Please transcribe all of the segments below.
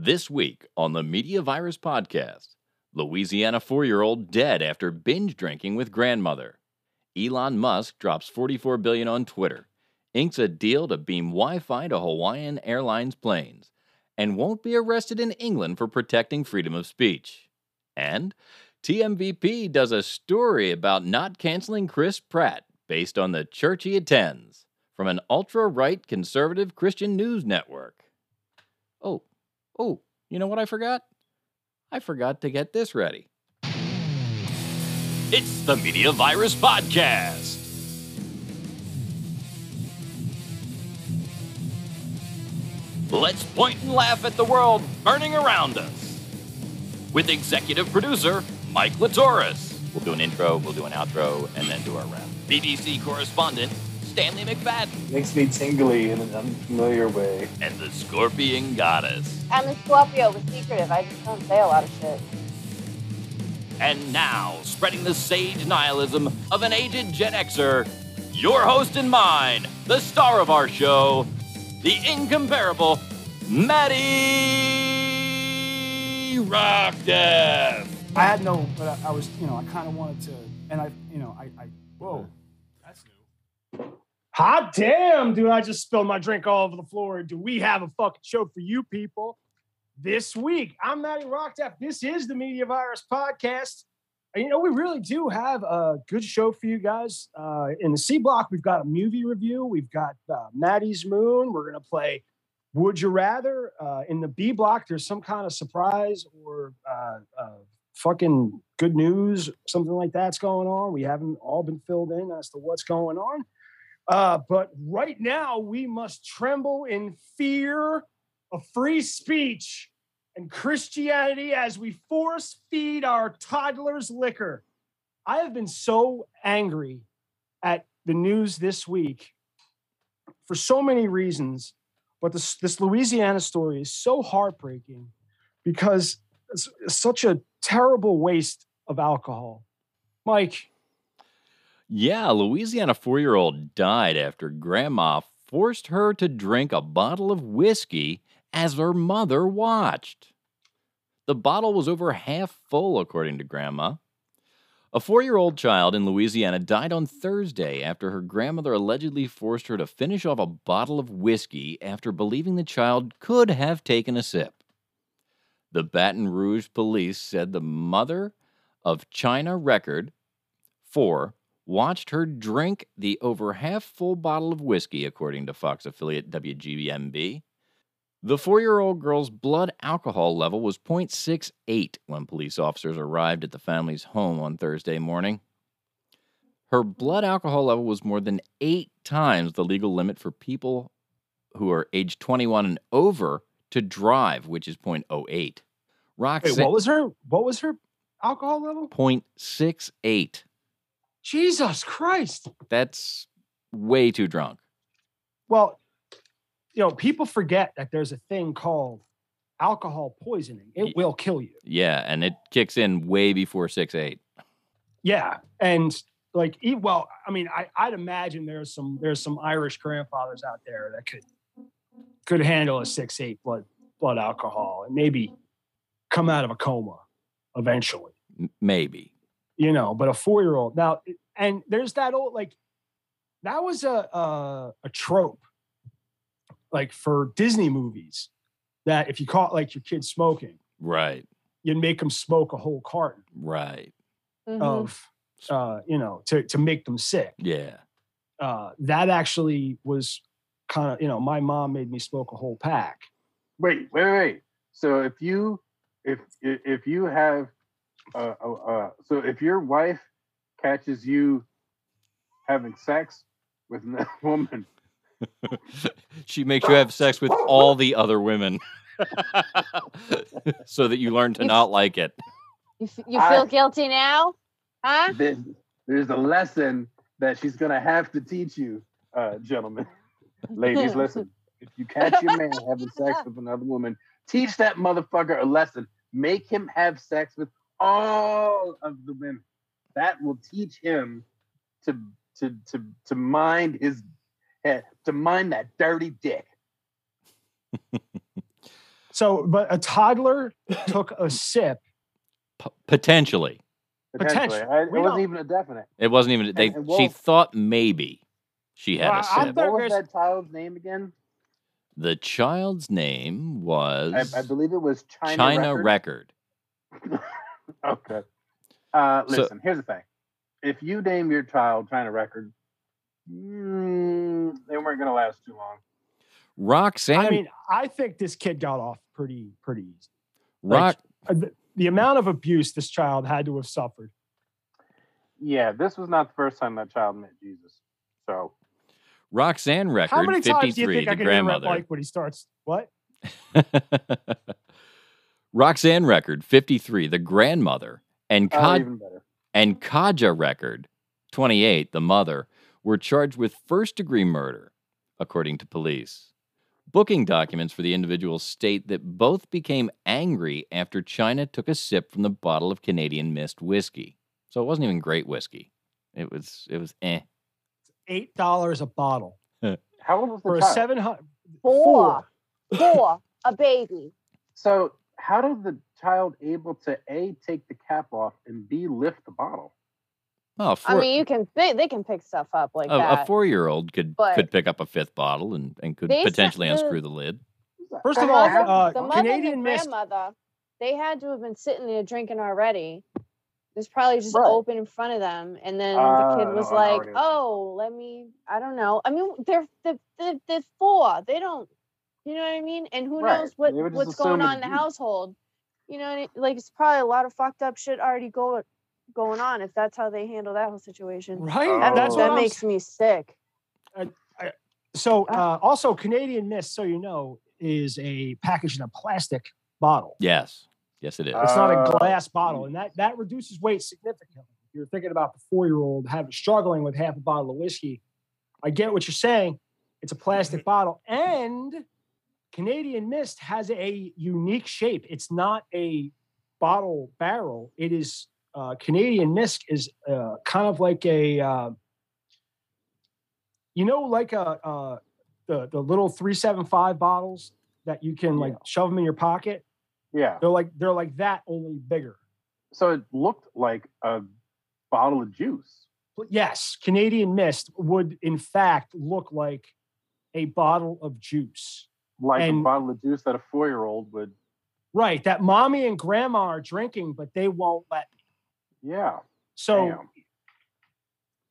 This week on the Media Virus Podcast, Louisiana four year old dead after binge drinking with grandmother. Elon Musk drops 44 billion on Twitter, inks a deal to beam Wi-Fi to Hawaiian Airlines planes, and won't be arrested in England for protecting freedom of speech. And TMVP does a story about not canceling Chris Pratt based on the church he attends from an ultra right conservative Christian news network. Oh, oh, you know what I forgot? I forgot to get this ready. It's the Media Virus Podcast. Let's point and laugh at the world burning around us. With executive producer Mike Latoris. We'll do an intro, we'll do an outro, and then do our wrap. BBC correspondent Stanley McFadden. Makes me tingly in an unfamiliar way. And the Scorpion Goddess. I'm a Scorpio with secretive. I just don't say a lot of shit. And now, spreading the sage nihilism of an aged Gen Xer, your host and mine, the star of our show, the incomparable Maddie Rock Death. I had no, but I, I was, you know, I kind of wanted to, and I, you know, I, I, whoa, that's new. Hot damn, dude! I just spilled my drink all over the floor. Do we have a fucking show for you people this week? I'm Matty Rocktaff. This is the Media Virus Podcast. And, you know, we really do have a good show for you guys. Uh, in the C block, we've got a movie review. We've got uh, Maddie's Moon. We're gonna play Would You Rather. Uh, in the B block, there's some kind of surprise or uh, uh, fucking good news, something like that's going on. We haven't all been filled in as to what's going on. Uh, but right now, we must tremble in fear of free speech and Christianity as we force feed our toddlers liquor. I have been so angry at the news this week for so many reasons, but this, this Louisiana story is so heartbreaking because it's, it's such a terrible waste of alcohol. Mike, Yeah, Louisiana four year old died after grandma forced her to drink a bottle of whiskey as her mother watched. The bottle was over half full, according to grandma. A four year old child in Louisiana died on Thursday after her grandmother allegedly forced her to finish off a bottle of whiskey after believing the child could have taken a sip. The Baton Rouge police said the mother of China Record, four, watched her drink the over half full bottle of whiskey, according to Fox affiliate WGMB. The four year old girl's blood alcohol level was 0.68 when police officers arrived at the family's home on Thursday morning. Her blood alcohol level was more than eight times the legal limit for people who are age 21 and over to drive, which is 0.08. Rock wait, what was her what was her alcohol level? 0.68. Jesus Christ. That's way too drunk. Well, you know, people forget that there's a thing called alcohol poisoning. It will kill you. Yeah, and it kicks in way before six eight. Yeah, and like, well, I mean, I, I'd imagine there's some there's some Irish grandfathers out there that could could handle a six eight blood blood alcohol and maybe come out of a coma eventually. Maybe. You know, but a four year old now, and there's that old like that was a, a a trope like for Disney movies that if you caught like your kid smoking, Right, you'd make them smoke a whole carton right. Mhm. of uh, you know to to make them sick. Yeah. uh, that actually was kind of you know my mom made me smoke a whole pack Wait, wait, wait. So if you if if if you have uh, uh, uh so if your wife catches you having sex with another woman, she makes you have sex with all the other women so that you learn to You- not like it. You, f- you I- feel guilty now? Huh? then there's a lesson that she's gonna have to teach you, uh, gentlemen. Ladies, listen. If you catch your man having sex with another woman, teach that motherfucker a lesson. Make him have sex with all of the women. That will teach him to to to to mind his head, to mind that dirty dick. So, but a toddler took a sip. P- potentially. Potentially. Potential. I, it We wasn't don't- even a definite. It wasn't even they and she Wolf- thought maybe she had Well, a uh, I'm sip. There What was that child's name again? The child's name was I, I believe it was China. China Record. Record. okay. Uh, So- listen, here's the thing. If you name your child China Record, mm, they weren't going to last too long. Roxanne I mean, I think this kid got off pretty, pretty easy. Rock Uh, The, the amount of abuse this child had to have suffered. Yeah, this was not the first time that child met Jesus. So, Roxanne Record How many times do you 53 think I the can hear Rhett grandmother. Mike when he starts? What? Roxanne Record 53 the grandmother and oh, Kaj and Kaja Record 28 the mother were charged with first degree murder according to police. Booking documents for the individuals state that both became angry after China took a sip from the bottle of Canadian Mist whiskey. So it wasn't even great whiskey. It was it was eh. Eight dollars a bottle How old was the for a child? seven hundred. Four. Four. A baby. So, how did the child able to A, take the cap off, and B, lift the bottle? Oh, I mean, you can they, they can pick stuff up like a, that. a four-year-old could could pick up a fifth bottle and, and could potentially the- unscrew the lid. First of all, uh, the mother Canadian and Mist. grandmother, they had to have been sitting there drinking already. It was probably just Right. open in front of them, and then Uh, the kid was I like, "Oh, let me." I don't know. I mean, they're they're they're, they're four. They don't. You know what I mean? And who Right. knows what They would just what's going on in the abuse. household? You know, what I- like it's probably a lot of fucked up shit already going going on if that's how they handle that whole situation. Right? Oh. That, That's what that I'm makes me sick. So, Ah. uh, also, Canadian Mist, so you know, is a package in a plastic bottle. Yes. Yes, it is. It's not a Oh, glass bottle, and that that reduces weight significantly. If you're thinking about the four year old having struggling with half a bottle of whiskey, I get what you're saying. It's a plastic bottle, and Canadian Mist has a unique shape. It's not a bottle barrel. It is uh, Canadian Mist is uh, kind of like a, uh, you know, like a uh, the the little three seven five bottles that you can like shove them in your pocket. Yeah. They're like they're like that, only bigger. So it looked like a bottle of juice. But yes, Canadian Mist would in fact look like a bottle of juice. Like a bottle of juice that a four year old would. Right, that mommy and grandma are drinking, but they won't let me. Yeah. So Damn.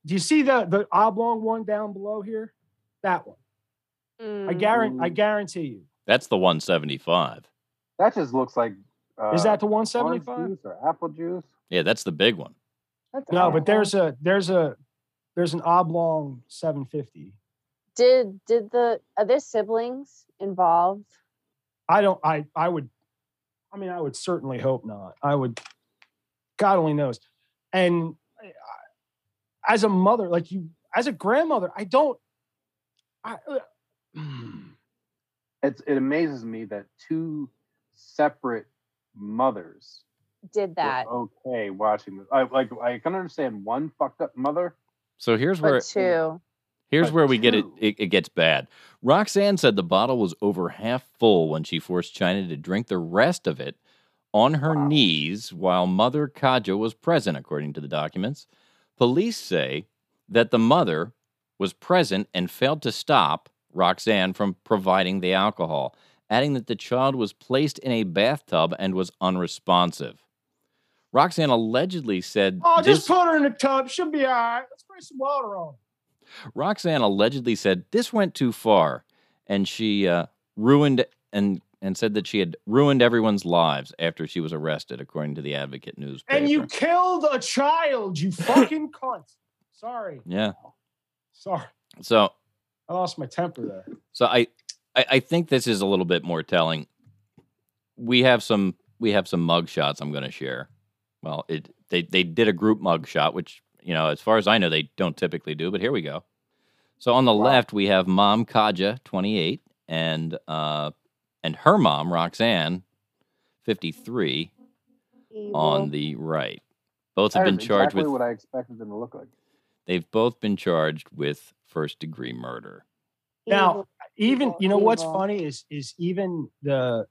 do you see the the oblong one down below here? That one. I Mm. guarantee I Mm. guarantee you. That's the 175. That just looks like. Uh, Is that the 175? or apple juice? Yeah, that's the big one. That's No, but there's a there's a there's an oblong 750. Did did the are there siblings involved? I don't I I would I mean I would certainly hope not. I would God only knows. And I- I- as a mother, like you as a grandmother, I don't I uh, It's, it amazes me that two separate mothers Did that? okay watching this. I like I can understand one fucked up mother. So here's where But two. Here's but where we get it, it it gets bad. Roxanne said the bottle was over half full when she forced China to drink the rest of it on her Wow. knees while mother Kaja was present according to the documents. Police say that the mother was present and failed to stop Roxanne from providing the alcohol, adding that the child was placed in a bathtub and was unresponsive. Roxanne allegedly said Oh, this, just put her in the tub. She'll be all right. Let's spray some water on. Roxanne allegedly said this went too far, and she uh, ruined and and said that she had ruined everyone's lives after she was arrested, according to the Advocate newspaper. And you killed a child, you fucking cunt. Sorry. yeah. Sorry. So I lost my temper there. so I, I I think this is a little bit more telling. We have some we have some mug shots I'm going to share. Well, it they they did a group mug shot, which you know, as far as I know, they don't typically do. But here we go. So on the Wow. left we have Mom Kaja, 28, and uh, and her mom Roxanne, 53, on the right. Both That have is been charged exactly with. what I expected them to look like. They've both been charged with first degree murder. Now, even Evil, you know what's evil. funny is is even the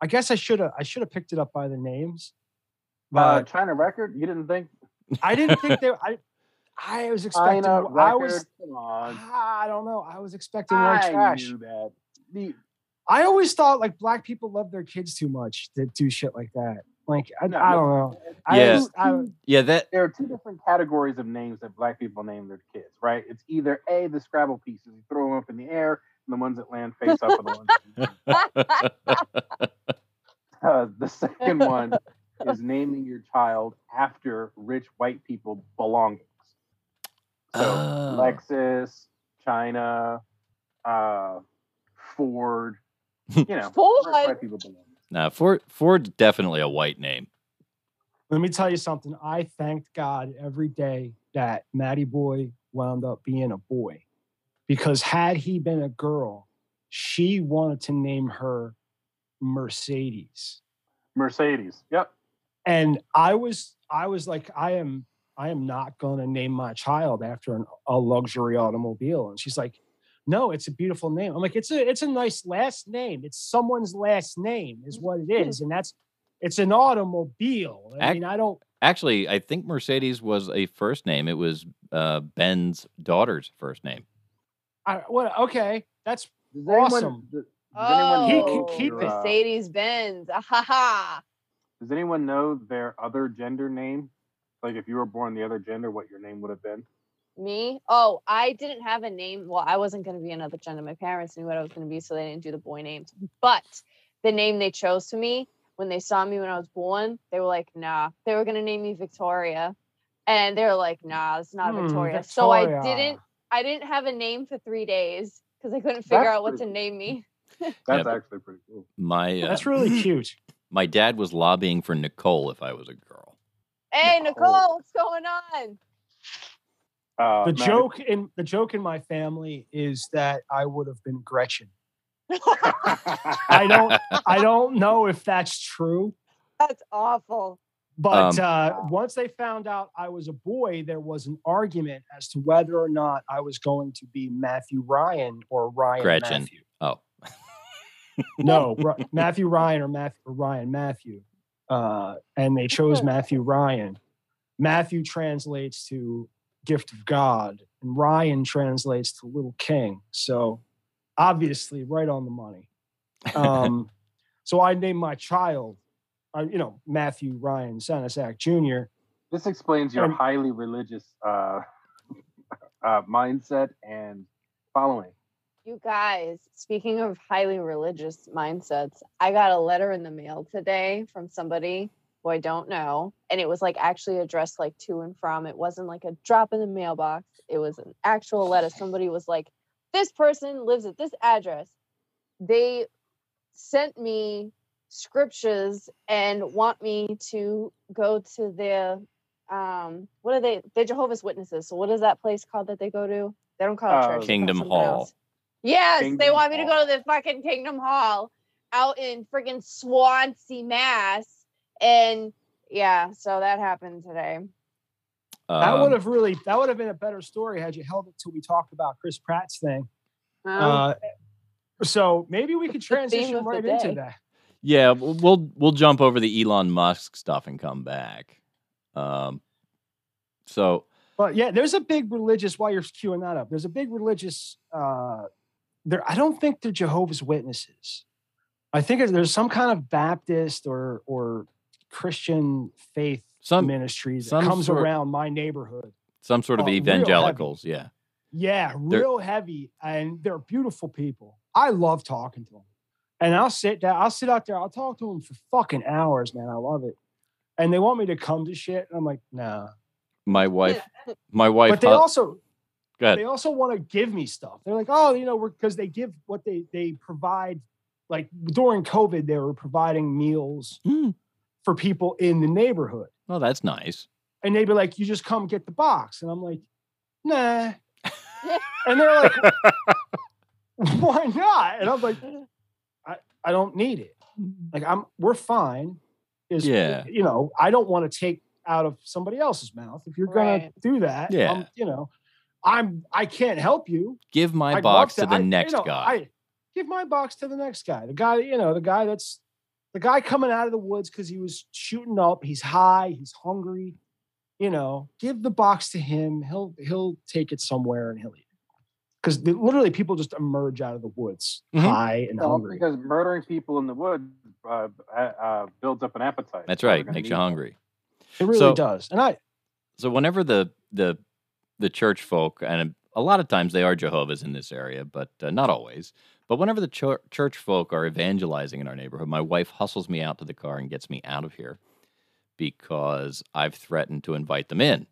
I guess I should have I should have picked it up by the names. Uh, But China record? You didn't think I didn't think they I I was expecting China I was Come on. I don't know. I was expecting more I trash. knew that. The- I always thought like black people love their kids too much to do shit like that. Like I, No, I don't know. I Yeah. just- I, Yeah, that there are two different categories of names that black people name their kids, right? It's either A, the Scrabble pieces, you throw them up in the air, and the ones that land face up are the ones. that- Uh, the second one is naming your child after rich white people belongings. So Oh. Lexus, China, uh, Ford, you know, Ford. white people belongings. nah, Ford Ford's definitely a white name. let me tell you something. I thanked God every day that Matty Boy wound up being a boy, because had he been a girl, she wanted to name her Mercedes. Mercedes. Yep. And i was i was like i am i am not going to name my child after an, a luxury automobile and she's like no it's a beautiful name i'm like it's a it's a nice last name it's someone's last name is what it is and that's it's an automobile i Ac- mean i don't Actually, I think Mercedes was a first name. It was uh, Ben's daughter's first name. i what okay that's Does anyone, Awesome. does, does Oh, anyone He can keep your, it. uh, Mercedes Benz. Ah, ha ha. Does anyone know their other gender name? Like if you were born the other gender, what your name would have been? Me? Oh, I didn't have a name. Well, I wasn't going to be another gender. My parents knew what I was going to be, so they didn't do the boy names. But the name they chose for me when they saw me when I was born, they were like, nah. They were going to name me Victoria. And they were like, nah, it's not Hmm, Victoria. So I didn't I didn't have a name for three days because I couldn't figure That's out what to name me. That's but- actually pretty cool. My uh, that's really cute my dad was lobbying for Nicole if I was a girl. Hey, Nicole. Nicole, what's going on? Uh, the Maddie, joke in the joke in my family is that i would have been gretchen i don't i don't know if that's true That's awful. But Um, uh, once they found out I was a boy, there was an argument as to whether or not I was going to be Matthew Ryan or Ryan Gretchen. Matthew. Oh, No, Ri- Matthew Ryan or Matthew or Ryan Matthew. Uh, and they chose Matthew Ryan. Matthew translates to gift of God, and Ryan translates to little king. So obviously, right on the money. Um, so I named my child, uh, you know, Matthew Ryan Sanasac Jr. this explains your Um, highly religious uh, uh, mindset and following. You guys, speaking of highly religious mindsets, I got a letter in the mail today from somebody who I don't know. And it was like actually addressed like to and from. It wasn't like a drop in the mailbox. It was an actual letter. Somebody was like, This person lives at this address. They sent me scriptures and want me to go to their um what are they they're jehovah's witnesses so what is that place called that they go to they don't call it Uh, church they call it Kingdom Hall. else. Yes, they want me to go to the fucking Kingdom Hall out in friggin' Swansea, Mass. And yeah, so that happened today. That um, would have really that would have been a better story had you held it till we talked about Chris Pratt's thing. Um, Uh, so maybe we could transition of the right into that. Yeah, we'll we'll we'll jump over the Elon Musk stuff and come back. Um, so But yeah, there's a big religious while you're queuing that up. There's a big religious uh there I don't think they're Jehovah's Witnesses. I think there's some kind of Baptist or or Christian faith some ministry that some comes sort- around my neighborhood. some sort of uh, real heavy. evangelicals. Yeah, Yeah, They're- real heavy, and they're beautiful people. I love talking to them, and I'll sit down. I'll sit out there. I'll talk to them for fucking hours, man. I love it. And they want me to come to shit, and I'm like, nah. my wife, my wife. But they hu- also go ahead. They also want to give me stuff. They're like, oh, you know, we're because they give what they they provide. Like during COVID, they were providing meals Hmm. for people in the neighborhood, Oh, that's nice. and they'd be like, you just come get the box, and I'm like, nah. and they're like, why not? And I'm like, I, I don't need it. Like I'm we're fine. Is Yeah. you know, I don't want to take out of somebody else's mouth. If you're gonna do that, Yeah. um, you know, I'm I can't help you. Give my I'd box love to the I- you next know, guy. I give my box to the next guy. The guy, you know, the guy that's The guy coming out of the woods because he was shooting up. He's high. He's hungry. You know, give the box to him. He'll he'll take it somewhere and he'll eat it. Because literally, people just emerge out of the woods Mhm. high and No, hungry. because murdering people in the woods uh, uh, uh, builds up an appetite. That's right. gonna Makes you hungry. It really So- does. And I, So whenever the the the church folk and a lot of times they are Jehovah's in this area, but uh, not always. But whenever the chur- church folk are evangelizing in our neighborhood, my wife hustles me out to the car and gets me out of here because I've threatened to invite them in.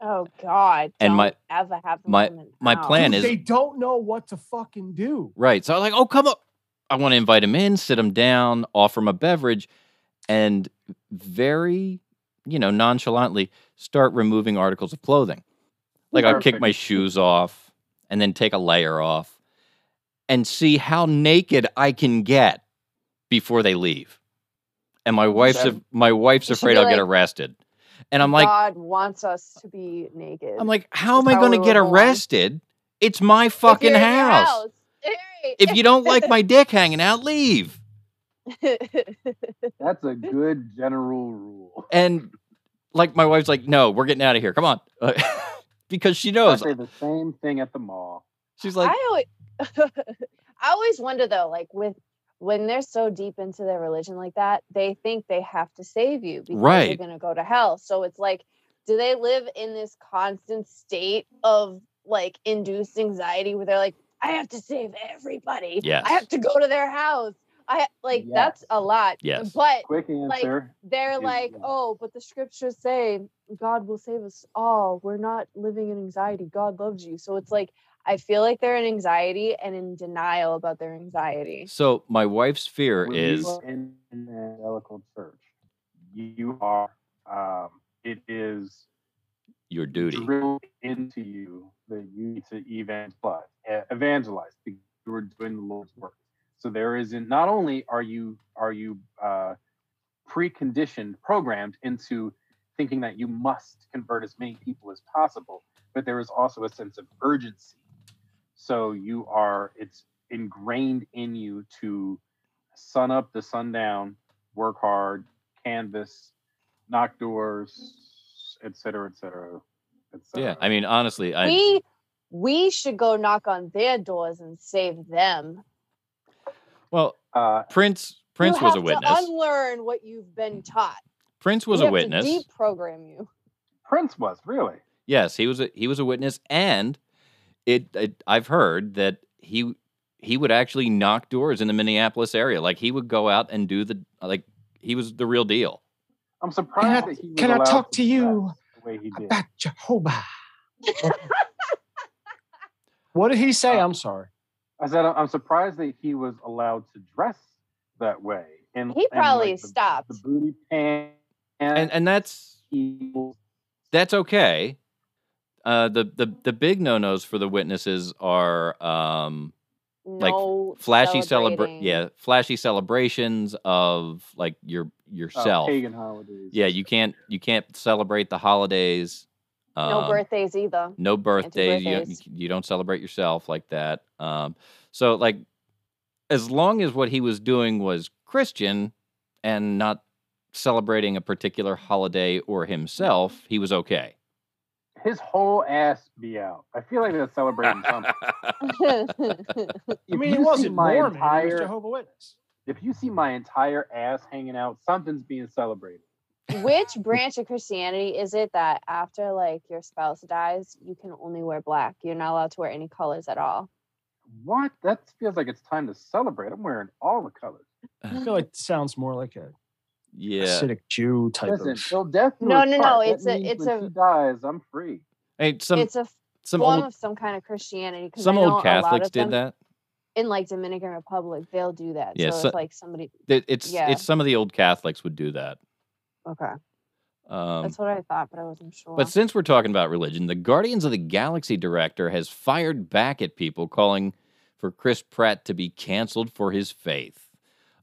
Oh God! And my- don't ever have them my- in my house. plan Dude, is- they don't know what to fucking do. Right. So I'm like, oh, come up. I want to invite them in, sit them down, offer them a beverage, and very, you know, nonchalantly start removing articles of clothing. Like I'll kick my shoes off and then take a layer off and see how naked I can get before they leave. And my wife's That- my wife's afraid I'll get arrested. And I'm like, God wants us to be naked. I'm like, how am I going to get born. arrested? It's my fucking you're in your house. If you don't like my dick hanging out, leave. That's a good general rule. And like my wife's like, no, we're getting out of here. Come on. Because she I knows. say the same thing at the mall. She's like, I always, I always wonder though, like with when they're so deep into their religion like that, they think they have to save you because Right. you're gonna go to hell. So it's like, do they live in this constant state of like induced anxiety where they're like, I have to save everybody. Yes. I have to go to their house. I ha-" like that's a lot. Yes. But Quick answer. they're is like, yes. oh, but the scriptures say God will save us all. We're not living in anxiety. God loves you. So it's like I feel like they're in anxiety and in denial about their anxiety. so my wife's fear when is you are in an evangelical church, you are. Um, it is your duty. drilled into you that you need to evangelize. Evangelize. because You are doing the Lord's work. So there isn't. Not only are you are you uh, preconditioned, programmed into thinking that you must convert as many people as possible, but there is also a sense of urgency. So you are. It's ingrained in you to sun up to sundown, work hard, canvas, knock doors, et cetera, et cetera, et cetera. Yeah. I mean, honestly, I we we should go knock on their doors and save them. Well, uh, Prince Prince was a witness. To unlearn what you've been taught. Prince was We a have to witness. deprogram you. Prince was really. Yes, he was a he was a witness, and it, it I've heard that he he would actually knock doors in the Minneapolis area. Like he would go out and do the like he was the real deal. I'm Can surprised I, that he was can I talk to dress you the way he did. about Jehovah? what did he say? I'm sorry. I said I'm surprised that he was allowed to dress that way. And He and, probably like, the, stopped. the booty pants And and that's that's okay. Uh, the the the big no nos for the witnesses are um, like flashy celebra- yeah flashy celebrations of like your uh, yourself. pagan holidays. yeah, you can't you can't celebrate the holidays. No um, birthdays either. no birthdays. You, don't- birthdays. you don't celebrate yourself like that. Um, so like, as long as what he was doing was Christian and not celebrating a particular holiday or himself, he was okay. His whole ass be out. I feel like they're celebrating something. I mean, he wasn't my Mormon. He was Jehovah Witness. If you see my entire ass hanging out, something's being celebrated. Which branch of Christianity is it that after like your spouse dies, you can only wear black? You're not allowed to wear any colors at all. What? That feels like it's time to celebrate. I'm wearing all the colors. I feel like it sounds more like a yeah. Hasidic Jew type Listen, of. till death do No, no, no, it's a- it's a- dies. I'm free. Hey, some it's a some form old of some kind of Christianity. 'cause I some old Catholics did them that. in like Dominican Republic. They'll do that. Yeah, so, so- if like somebody, It- It's Yeah. it's some of the old Catholics would do that. Okay, Um, that's what I thought, but I wasn't sure. But since we're talking about religion, the Guardians of the Galaxy director has fired back at people calling for Chris Pratt to be canceled for his faith.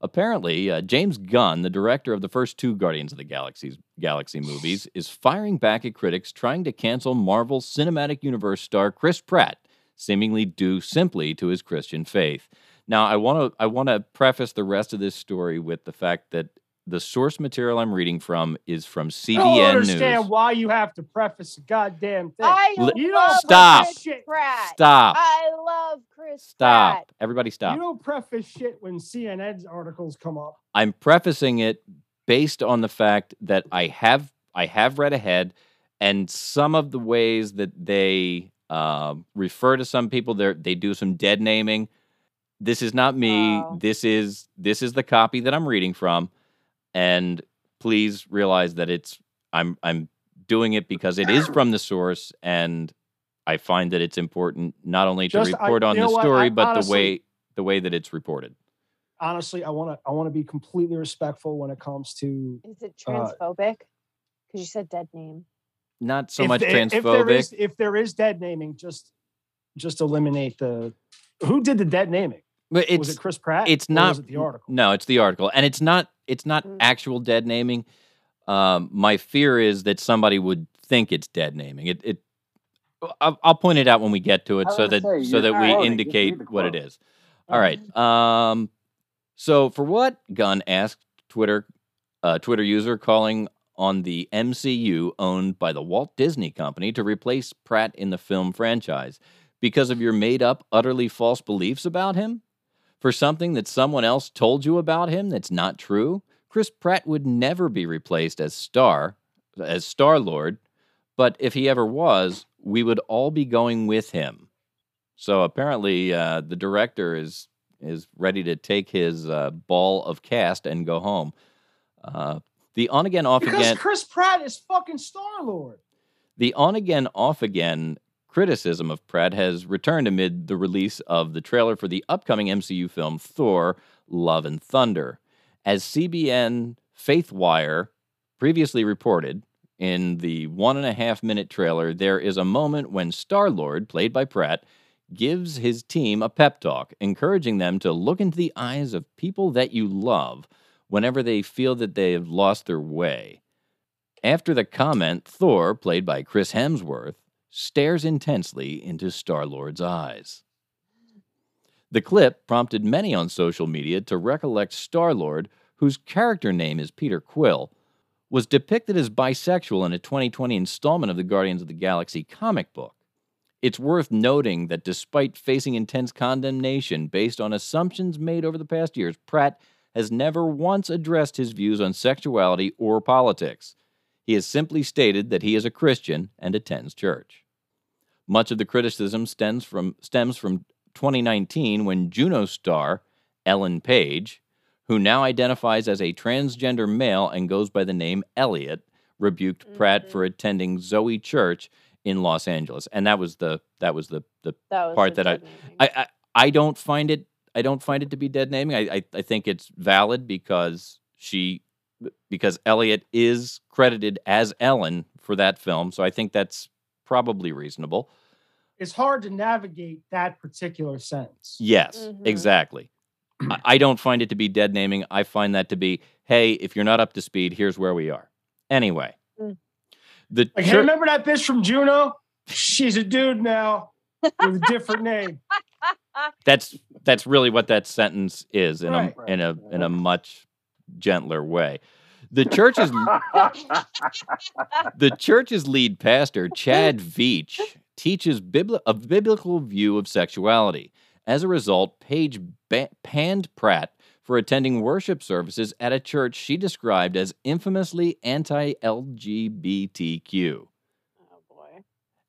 Apparently, uh, James Gunn, the director of the first two Guardians of the Galaxy's Galaxy movies, is firing back at critics trying to cancel Marvel Cinematic Universe star Chris Pratt, seemingly due simply to his Christian faith. Now, I want to I want to preface the rest of this story with the fact that the source material I'm reading from is from I don't understand News. why you have to preface a goddamn thing. I you don't Stop. Pratt. Stop. I love Chris Stop. Pratt. Everybody stop. You don't preface shit when CNN's articles come up. I'm prefacing it based on the fact that I have I have read ahead, and some of the ways that they uh, refer to some people, they they do some dead naming. This is not me. Oh. This is this is the copy that I'm reading from, and please realize that it's I'm I'm doing it because it is from the source, and I find that it's important not only to Just, I- report on the story, I but the way the way that it's reported. Honestly, I want to I want to be completely respectful when it comes to Is it Uh, transphobic? Because you said dead name. Not so if much the- transphobic. If there is if there is dead naming, just just eliminate the who did the dead naming. But it's was it Chris Pratt? it's not was it the article. No, it's the article, and it's not it's not Mm. actual dead naming. Um, my fear is that somebody would think it's dead naming. It it. I'll, I'll point it out when we get to it, so that say, so you're that we indicate what it is. All right. Um, so for what Gunn asked Twitter, uh, Twitter user calling on the MCU owned by the Walt Disney Company to replace Pratt in the film franchise because of your made up, utterly false beliefs about him? For something that someone else told you about him that's not true? Chris Pratt would never be replaced as Star, as Star Lord, but if he ever was, we would all be going with him. So apparently, uh, the director is is ready to take his uh, ball of cast and go home. Uh, the on again, off Because again, Chris Pratt is fucking Star Lord. the on again, off again criticism of Pratt has returned amid the release of the trailer for the upcoming MCU film Thor: Love and Thunder, as CBN Faithwire previously reported. In the one and a half minute trailer, there is a moment when Star Lord, played by Pratt, gives his team a pep talk, encouraging them to look into the eyes of people that you love whenever they feel that they have lost their way. After the comment, Thor, played by Chris Hemsworth, stares intensely into Star Lord's eyes. The clip prompted many on social media to recollect Star Lord, whose character name is Peter Quill, was depicted as bisexual in a 2020 installment of the Guardians of the Galaxy comic book. It's worth noting that despite facing intense condemnation based on assumptions made over the past years, Pratt has never once addressed his views on sexuality or politics. He has simply stated that he is a Christian and attends church. Much of the criticism stems from, stems from 2019 when Juno star Ellen Page, who now identifies as a transgender male and goes by the name Elliot, rebuked Pratt Mhm. for attending Zoe Church in Los Angeles, and that was the that was the the That part that I- I, I I don't find it I don't find it to be dead naming. I, I I think it's valid because she because Elliot is credited as Ellen for that film, so I think that's probably reasonable. It's hard to navigate that particular sense. Yes, Mhm. exactly. I, I don't find it to be dead naming. I find that to be, hey, if you're not up to speed, here's where we are. Anyway, Mm. the Like, hey, remember that bitch from Juno? She's a dude now with a different name. that's that's really what that sentence is in Right. a in a in a much gentler way. The church's the church's lead pastor, Chad Veach, teaches bibli- a biblical view of sexuality. As a result, Page ba- panned Pratt for attending worship services at a church she described as infamously anti-LGBTQ. oh boy.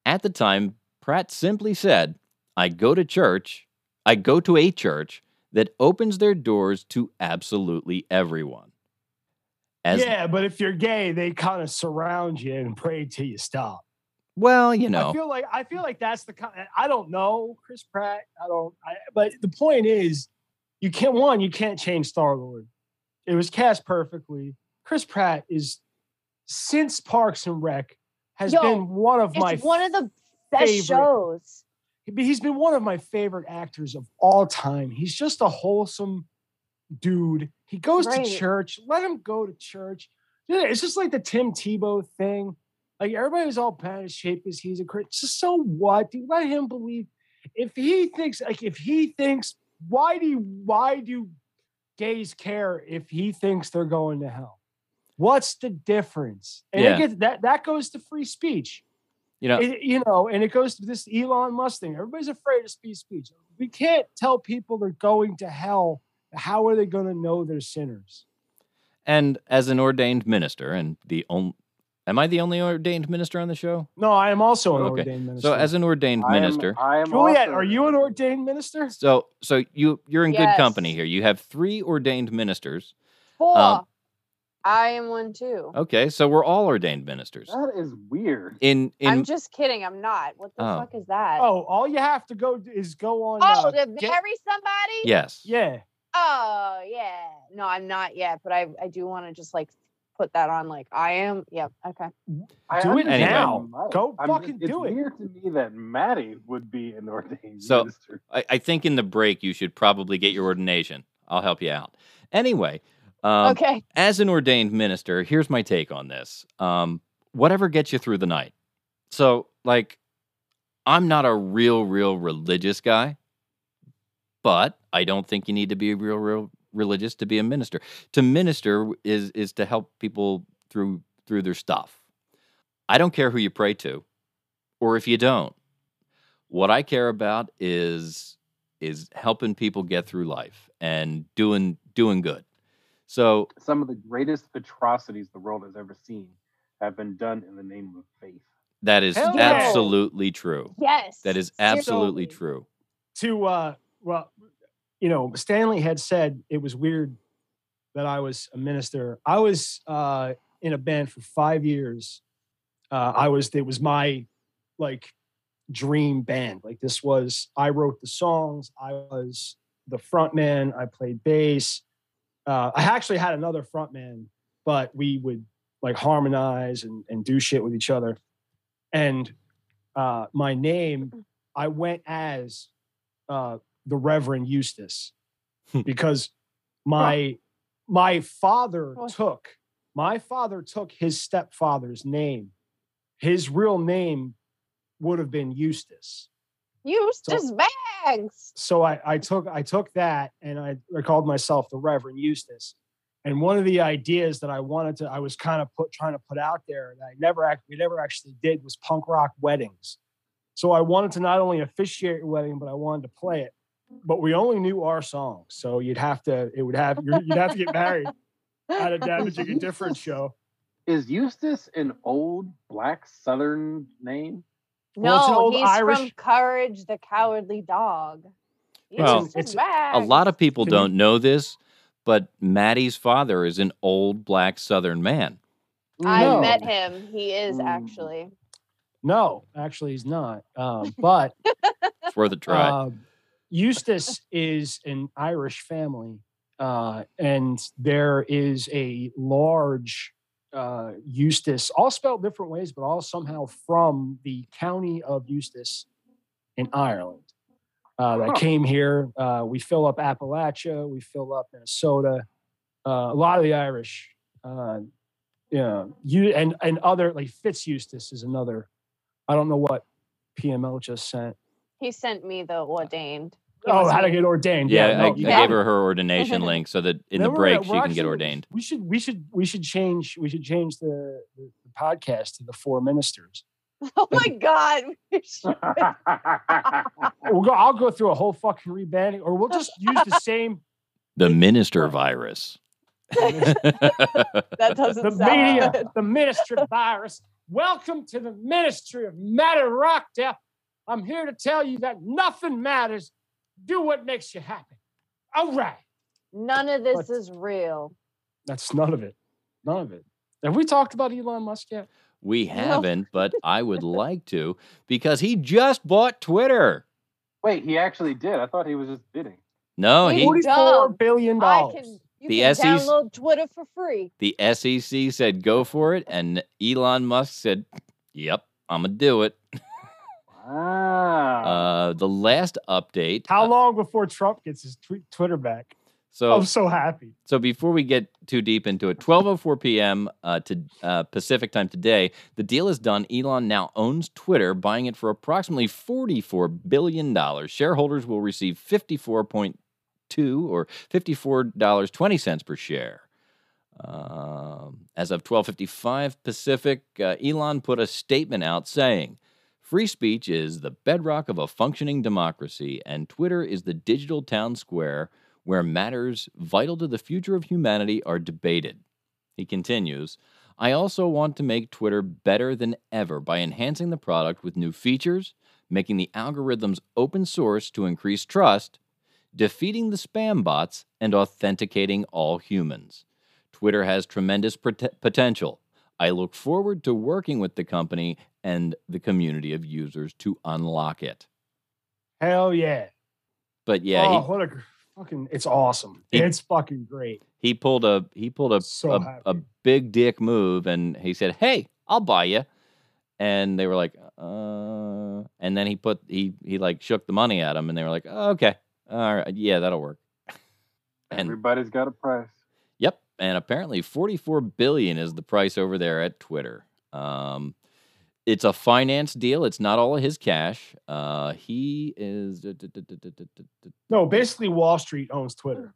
At the time, Pratt simply said, I go to church, I go to a church that opens their doors to absolutely everyone. As yeah, but if you're gay, they kind of surround you and pray till you stop. well, you know, I feel like I feel like that's the kind. I don't know Chris Pratt. I don't. I, but the point is, you can't. One, you can't change Star Lord. It was cast perfectly. Chris Pratt is since Parks and Rec has Yo, been one of It's my. one of the best favorite- shows. He's been one of my favorite actors of all time. He's just a wholesome dude. He goes Right. to church. Let him go to church. It's just like the Tim Tebow thing. Like everybody was all bad as shape as he's a Christian. So what? Dude, let him believe. If he thinks like if he thinks why do you, why do gays care if he thinks they're going to hell? What's the difference? And Yeah. it gets, that that goes to free speech. You know, It- you know, and it goes to this Elon Musk thing. Everybody's afraid of free speech. We can't tell people they're going to hell. How are they going to know they're sinners? and as an ordained minister, and the only, am I the only ordained minister on the show? No, I am also an Okay. ordained minister. So as an ordained I am- minister, I am Juliette, also- are you an ordained minister? so so you you're in good company here. You have three ordained ministers. Four. Um, I am one too. Okay, so we're all ordained ministers. That is weird. In in I'm just kidding. I'm not. What the Oh. fuck is that? Oh, all you have to go is go on. Oh, uh, to get- marry somebody? yes, yeah. Oh, yeah. No, I'm not yet, but I I do want to just like put that on. Like I am. Yep. Okay. I Do it understand now. Go I'm fucking it's do it. weird to me that Maddie would be an ordained So- minister. I, I think in the break you should probably get your ordination. I'll help you out. Anyway, um, okay. as an ordained minister, here's my take on this. Um, whatever gets you through the night. So, like, I'm not a real, real religious guy, but I don't think you need to be real, real religious to be a minister. To minister is is to help people through through their stuff. I don't care who you pray to, or if you don't. What I care about is is helping people get through life and doing doing good. So Some of the greatest atrocities the world has ever seen have been done in the name of faith. that is Hell yeah. absolutely true. Yes. That is absolutely seriously. true. To uh, well, you know, Stanley had said it was weird that I was a minister. I was uh in a band for five years. Uh, I was it was my like dream band. Like this was I wrote the songs. I was the front man. I played bass. Uh, I actually had another front man, but we would like harmonize and, and do shit with each other. And uh, my name, I went as uh, the Reverend Eustace hmm. because my my father took my father took his stepfather's name. His real name would have been Eustace. Eustace Bags. So I, I took I took that and I, I called myself the Reverend Eustace. And one of the ideas that I wanted to I was kind of put trying to put out there that I never act we never actually did was punk rock weddings. So I wanted to not only officiate a wedding, but I wanted to play it. But we only knew our songs, so you'd have to it would have you're- you'd have to get married at a damaging a different show. Is Eustace an old black Southern name? Well, an No, old he's from Courage the Cowardly Dog. Well, it's- A lot of people don't know this, but Maddie's father is an old black Southern man. I met him. He is Mm. actually. No, actually he's not. Um, but It's worth a try. Um, Eustace is an Irish family, uh, and there is a large uh, Eustace, all spelled different ways, but all somehow from the county of Eustace in Ireland. Uh, that Huh. came here. Uh, we fill up Appalachia, we fill up Minnesota. Uh, a lot of the Irish, uh, yeah, you and and other like Fitz Eustace is another. I don't know what PML just sent. He sent me the ordained. He Oh, how to get ordained? yeah, I, no, I you Yeah. gave her her ordination link so that in Then the break she we're can get ordained. We should we should we should change we should change the, the, the podcast to the four ministers. Oh my god. We'll go. I'll go through a whole fucking rebanding, or we'll just use the same The minister virus. that doesn't the sound media, good. the minister virus. Welcome to the ministry of Matter Rockdale. I'm here to tell you that nothing matters. Do what makes you happy. All right. None of this But- is real. That's none of it. None of it. Have we talked about Elon Musk yet? We haven't, but I would like to because he just bought Twitter. Wait, he actually did. I thought he was just bidding. No, He he Forty-four dumb. billion I dollars. can you The can SEC download Twitter for free. the SEC said go for it, and Elon Musk said, "Yep, I'm gonna do it." Ah. Uh, the last update. How uh, long before Trump gets his tweet, Twitter back? So I'm so happy. So before we get too deep into it, 12:04 p.m. Uh, to uh, Pacific time today, the deal is done. Elon now owns Twitter, buying it for approximately 44 billion dollars. Shareholders will receive 54.2 or $54.20 per share. Um, as of 12:55 Pacific, uh, Elon put a statement out saying, "Free speech is the bedrock of a functioning democracy, and Twitter is the digital town square where matters vital to the future of humanity are debated." He continues, "I also want to make Twitter better than ever by enhancing the product with new features, making the algorithms open source to increase trust, defeating the spam bots, and authenticating all humans." Twitter has tremendous pot- potential. I look forward to working with the company and the community of users to unlock it. Hell yeah. But yeah, oh, he, what a fucking it's awesome. He- it's fucking great. he pulled a he pulled a, So a, a big dick move and he said, "Hey, I'll buy you." And they were like, "Uh," and then he put he he like shook the money at him, and they were like, oh, "Okay, all right, yeah, that'll work." And Everybody's got a price. Yep, and apparently 44 billion is the price over there at Twitter. Um, it's a finance deal. It's not all of his cash. Uh, he is No, basically Wall Street owns Twitter.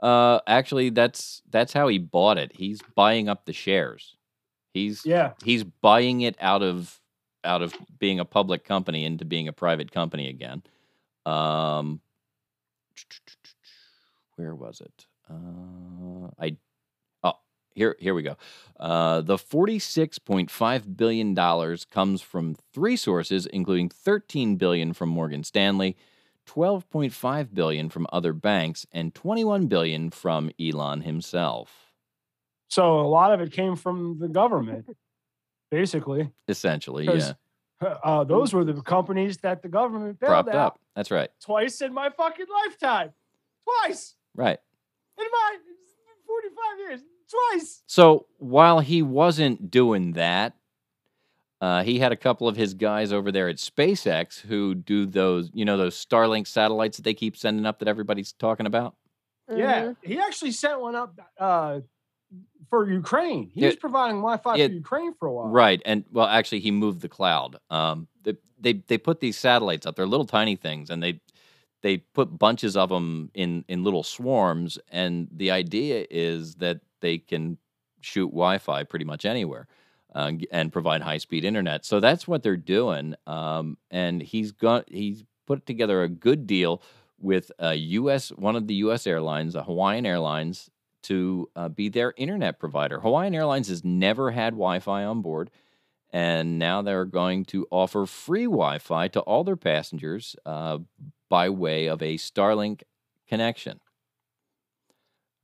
uh, actually that's that's how he bought it. He's buying up the shares. He's Yeah. he's buying it out of out of being a public company into being a private company again. Um, where was it? Uh, I here here we go. Uh, the forty six point five billion dollars comes from three sources, including 13 billion from Morgan Stanley. 12.5 billion from other banks and 21 billion from Elon himself. So a lot of it came from the government, basically. Essentially, yeah. Uh, those were the companies that the government bailed Propped out up. That's right. twice in my fucking lifetime. Twice Right. in my 45 years. Twice. So while he wasn't doing that, uh, he had a couple of his guys over there at SpaceX who do those, you know, those Starlink satellites that they keep sending up that everybody's talking about. Yeah, Mhm. he actually sent one up uh, for Ukraine. He Yeah. was providing Wi-Fi Yeah. for Ukraine for a while. Right. And well, actually, he moved the cloud. Um, they, they they put these satellites up. They're little tiny things, and they they put bunches of them in in little swarms. And the idea is that they can shoot Wi-Fi pretty much anywhere. Uh, and provide high speed internet. So that's what they're doing. Um, and he's got he's put together a good deal with a U.S. one of the U.S. airlines, a Hawaiian Airlines, to uh, be their internet provider. Hawaiian Airlines has never had Wi-Fi on board, and now they're going to offer free Wi-Fi to all their passengers uh, by way of a Starlink connection.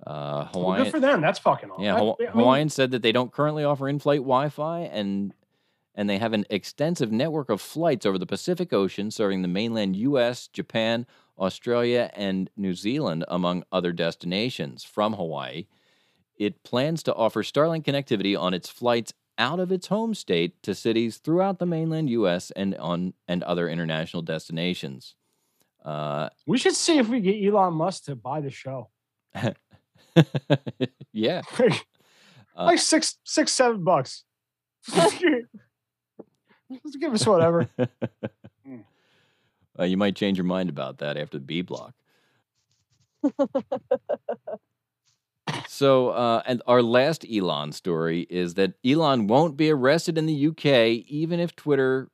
Uh, Well, good for them. That's fucking awesome. yeah, I- I mean, Hawaiian said that they don't currently offer in-flight Wi-Fi, and and they have an extensive network of flights over the Pacific Ocean, serving the mainland U.S., Japan, Australia, and New Zealand, among other destinations from Hawaii. It plans to offer Starlink connectivity on its flights out of its home state to cities throughout the mainland U.S. and on and other international destinations. Uh, we should see if we get Elon Musk to buy the show. yeah, Uh, like six, six, seven bucks. Just give us whatever. Uh, you might change your mind about that after the B block. so, uh, and our last Elon story is that Elon won't be arrested in the UK, even if Twitter,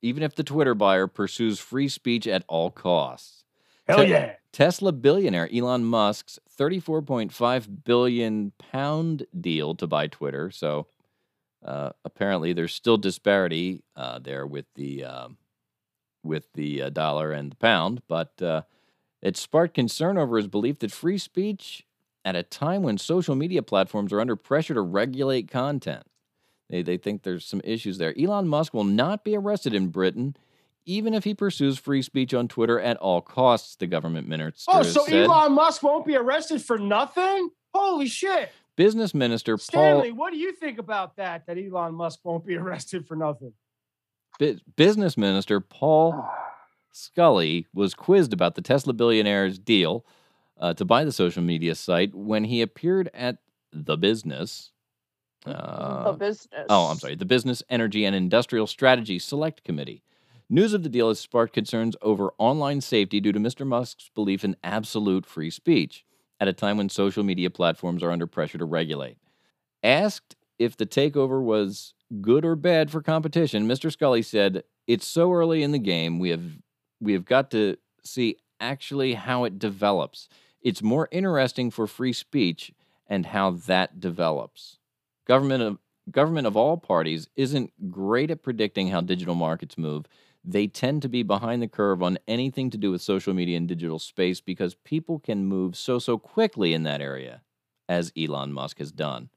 even if the Twitter buyer pursues free speech at all costs. Hell Te- yeah. Tesla billionaire Elon Musk's 34.5 billion pound deal to buy Twitter. So uh, apparently, there's still disparity uh, there with the um with the uh, dollar and the pound, but uh, it sparked concern over his belief that free speech, at a time when social media platforms are under pressure to regulate content, they they think there's some issues there. Elon Musk will not be arrested in Britain. Even if he pursues free speech on Twitter at all costs, the government minister Oh, so said. Elon Musk won't be arrested for nothing? Holy shit. Business Minister Paul Stanley, what do you think about that? That Elon Musk won't be arrested for nothing? Bu- Business Minister Paul Scully was quizzed about the Tesla billionaire's deal uh, to buy the social media site when he appeared at the business. the Uh, business. oh, I'm sorry, the Business, Energy, and Industrial Strategy Select Committee News of the deal has sparked concerns over online safety due to Mr. Musk's belief in absolute free speech at a time when social media platforms are under pressure to regulate. Asked if the takeover was good or bad for competition, Mr. Scully said, "It's so early in the game. We have we have got to see actually how it develops. It's more interesting for free speech and how that develops. Government of government of all parties isn't great at predicting how digital markets move. They tend to be behind the curve on anything to do with social media and digital space because people can move so so quickly in that area, as Elon Musk has done."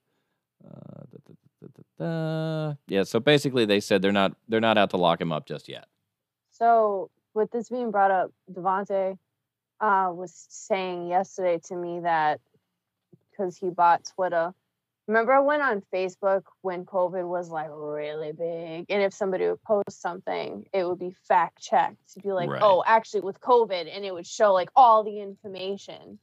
Uh, da, da, da. Yeah, so basically they said they're not they're not out to lock him up just yet. So with this being brought up, Devonte uh, was saying yesterday to me that because he bought Twitter. Remember, when on Facebook when COVID was like really big, and if somebody would post something, it would be fact checked to be like, Right. "Oh, actually, with COVID," and it would show like all the information.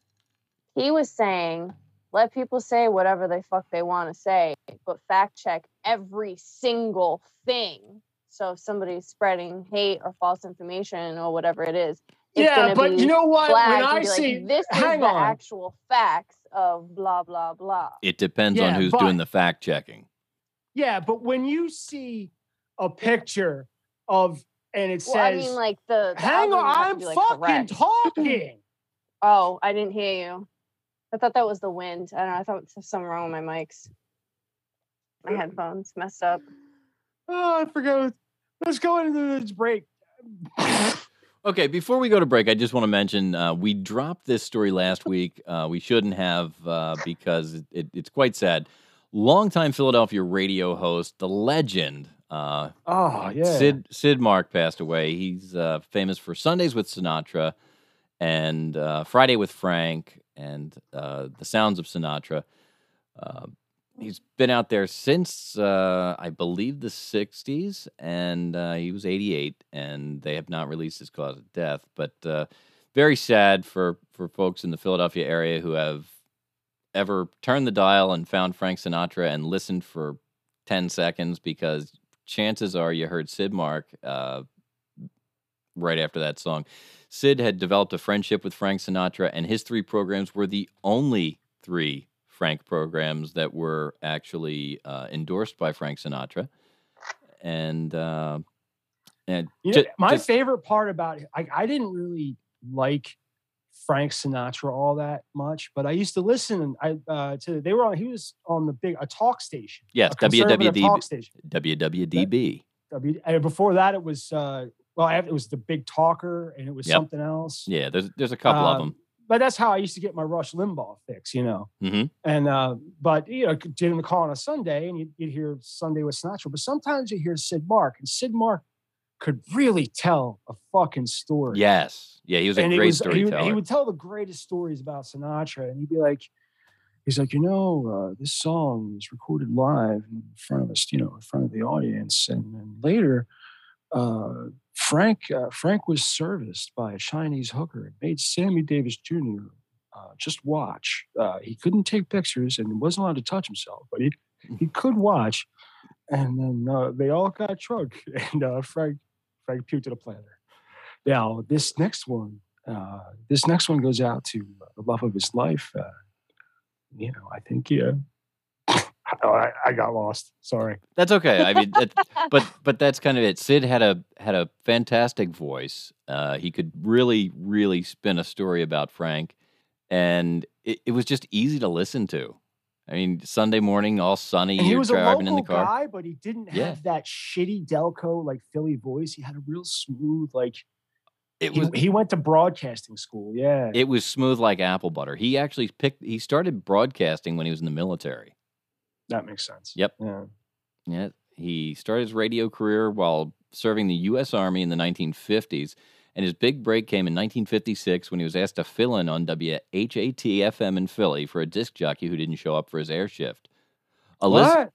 He was saying, "Let people say whatever they fuck they want to say, but fact check every single thing." So if somebody's spreading hate or false information or whatever it's yeah, but be you know what? When I be like, see this is hang the on. actual facts of blah blah blah. It depends on who's but- doing the fact checking. Yeah, but when you see a picture of and it Well, I mean, like the, the "Hang on, algorithm has to I'm be, like, fucking correct. talking." Oh, I didn't hear you. I thought that was the wind. I don't know. I thought there was something wrong with my mics. My headphones messed up. oh, I forgot. Let's go into this break. Okay, before we go to break, I just want to mention uh, we dropped this story last week. Uh, we shouldn't have uh, because it, it, it's quite sad. Longtime Philadelphia radio host, the legend, uh, Oh yeah, Sid Sid Mark passed away. He's uh, famous for Sundays with Sinatra and uh, Friday with Frank and uh, the Sounds of Sinatra. He's been out there since uh, I believe the '60s, and uh, he was 88, and they have not released his cause of death. But uh, very sad for for folks in the Philadelphia area who have ever turned the dial and found Frank Sinatra and listened for 10 seconds because chances are you heard Sid Mark uh, right after that song. Sid had developed a friendship with Frank Sinatra, and his three programs were the only three Frank programs that were actually uh, endorsed by Frank Sinatra. And uh, and You know, my just- favorite part about it, I, I didn't really like Frank Sinatra all that much, but I used to listen I uh, to they were on he was on the big a talk station. yes, a conservative WWD, talk station. WWDB. W, and before that it was uh well it was the big talker and it was Yep. something else. Yeah, there's there's a couple of Um, them. But that's how I used to get my Rush Limbaugh fix, you know. Mhm. And uh, but you know, did the call on a Sunday, and you'd, you'd hear Sunday with Sinatra. But sometimes you hear Sid Mark, and Sid Mark could really tell a fucking story. Yes, yeah, he was a and great was- he, would- storyteller. he would tell the greatest stories about Sinatra, and he'd be like, he's like, you know, uh, this song was recorded live in front of us, you know, in front of the audience, and then later, uh, Frank uh, Frank was serviced by a Chinese hooker and made Sammy Davis Jr. Uh, just watch. Uh, he couldn't take pictures and wasn't allowed to touch himself, but he he could watch. And then uh, they all got drunk, and uh, Frank Frank puked at a planter. Now this next one, uh, this next one goes out to the love of his life. Uh, you know, I think yeah. Oh, I, I got lost. Sorry. That's okay. I mean, that, but but that's kind of it. Sid had a had a fantastic voice. Uh, he could really really spin a story about Frank, and it, it was just easy to listen to. I mean, Sunday morning, all sunny, And he was a local in the car. guy, but he didn't Yeah. have that shitty Delco like Philly voice. He had a real smooth like. It He, was he went to broadcasting school. Yeah. it was smooth like apple butter. He actually picked. He started broadcasting when he was in the military. That makes sense. Yep. Yeah. Yeah, he started his radio career while serving the U.S. Army in the 1950s, and his big break came in 1956 when he was asked to fill in on WHAT-FM in Philly for a disc jockey who didn't show up for his air shift. A, lis- What?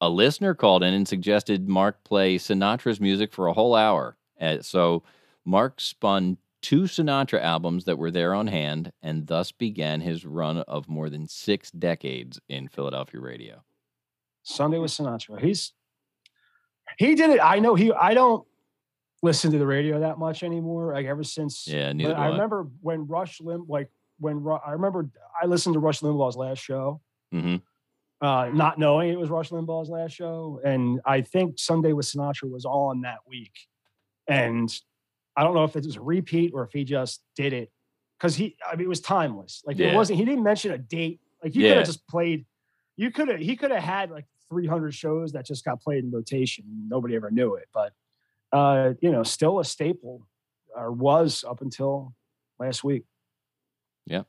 a listener called in and suggested Mark play Sinatra's music for a whole hour. Uh, so Mark spun two Sinatra albums that were there on hand, and thus began his run of more than six decades in Philadelphia radio. Sunday with Sinatra. He's he did it. I know he. I don't. listen to the radio that much anymore. Like ever since, Yeah, neither do I I. remember when Rush Lim, like when Ru- I remember I listened to Rush Limbaugh's last show, hmm uh, not knowing it was Rush Limbaugh's last show, and I think Sunday with Sinatra was on that week, and I don't know if it was a repeat or if he just did it because he, I mean, it was timeless. Like Yeah. it wasn't. He didn't mention a date. Like you could have just played. You could have. He could have had like 300 shows that just got played in rotation. Nobody ever knew it, but uh, you know, still a staple, or was up until last week. Yeah.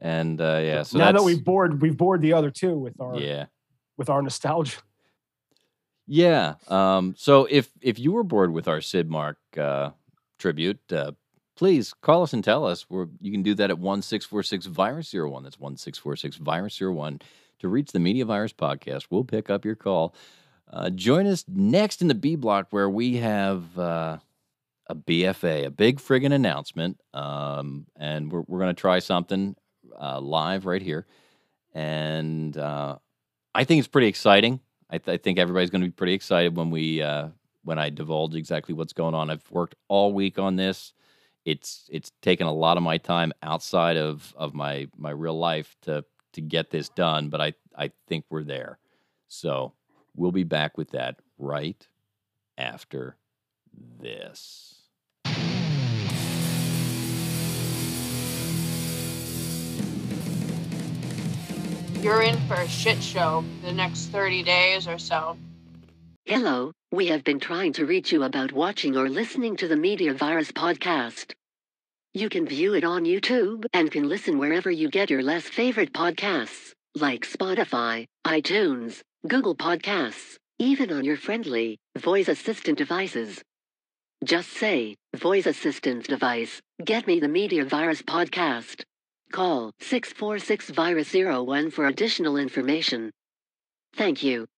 And uh, yeah, so now that we've bored, we've bored the other two with our yeah. with our nostalgia. Yeah. Um, so if if you were bored with our Sid Mark uh, tribute, uh, please call us and tell us. We're, you can do that at one six four six virus zero one. That's one six four six virus zero one. To reach the Media Virus podcast, we'll pick up your call. Uh, join us next in the B block where we have uh, a BFA, a big friggin' announcement, um, and we're we're gonna try something uh, live right here, and uh, I think it's pretty exciting. I, th- I think everybody's going to be pretty excited when we uh, when I divulge exactly what's going on. I've worked all week on this. It's it's taken a lot of my time outside of of my my real life to to get this done, but I I think we're there. So we'll be back with that right after this. You're in for a shit show the next 30 days or so. Hello, we have been trying to reach you about watching or listening to the Media Virus podcast. You can view it on YouTube and can listen wherever you get your less favorite podcasts, like Spotify, iTunes, Google Podcasts, even on your friendly voice assistant devices. Just say, voice assistant device, get me the Media Virus podcast. Call 646 Virus 01 for additional information. Thank you.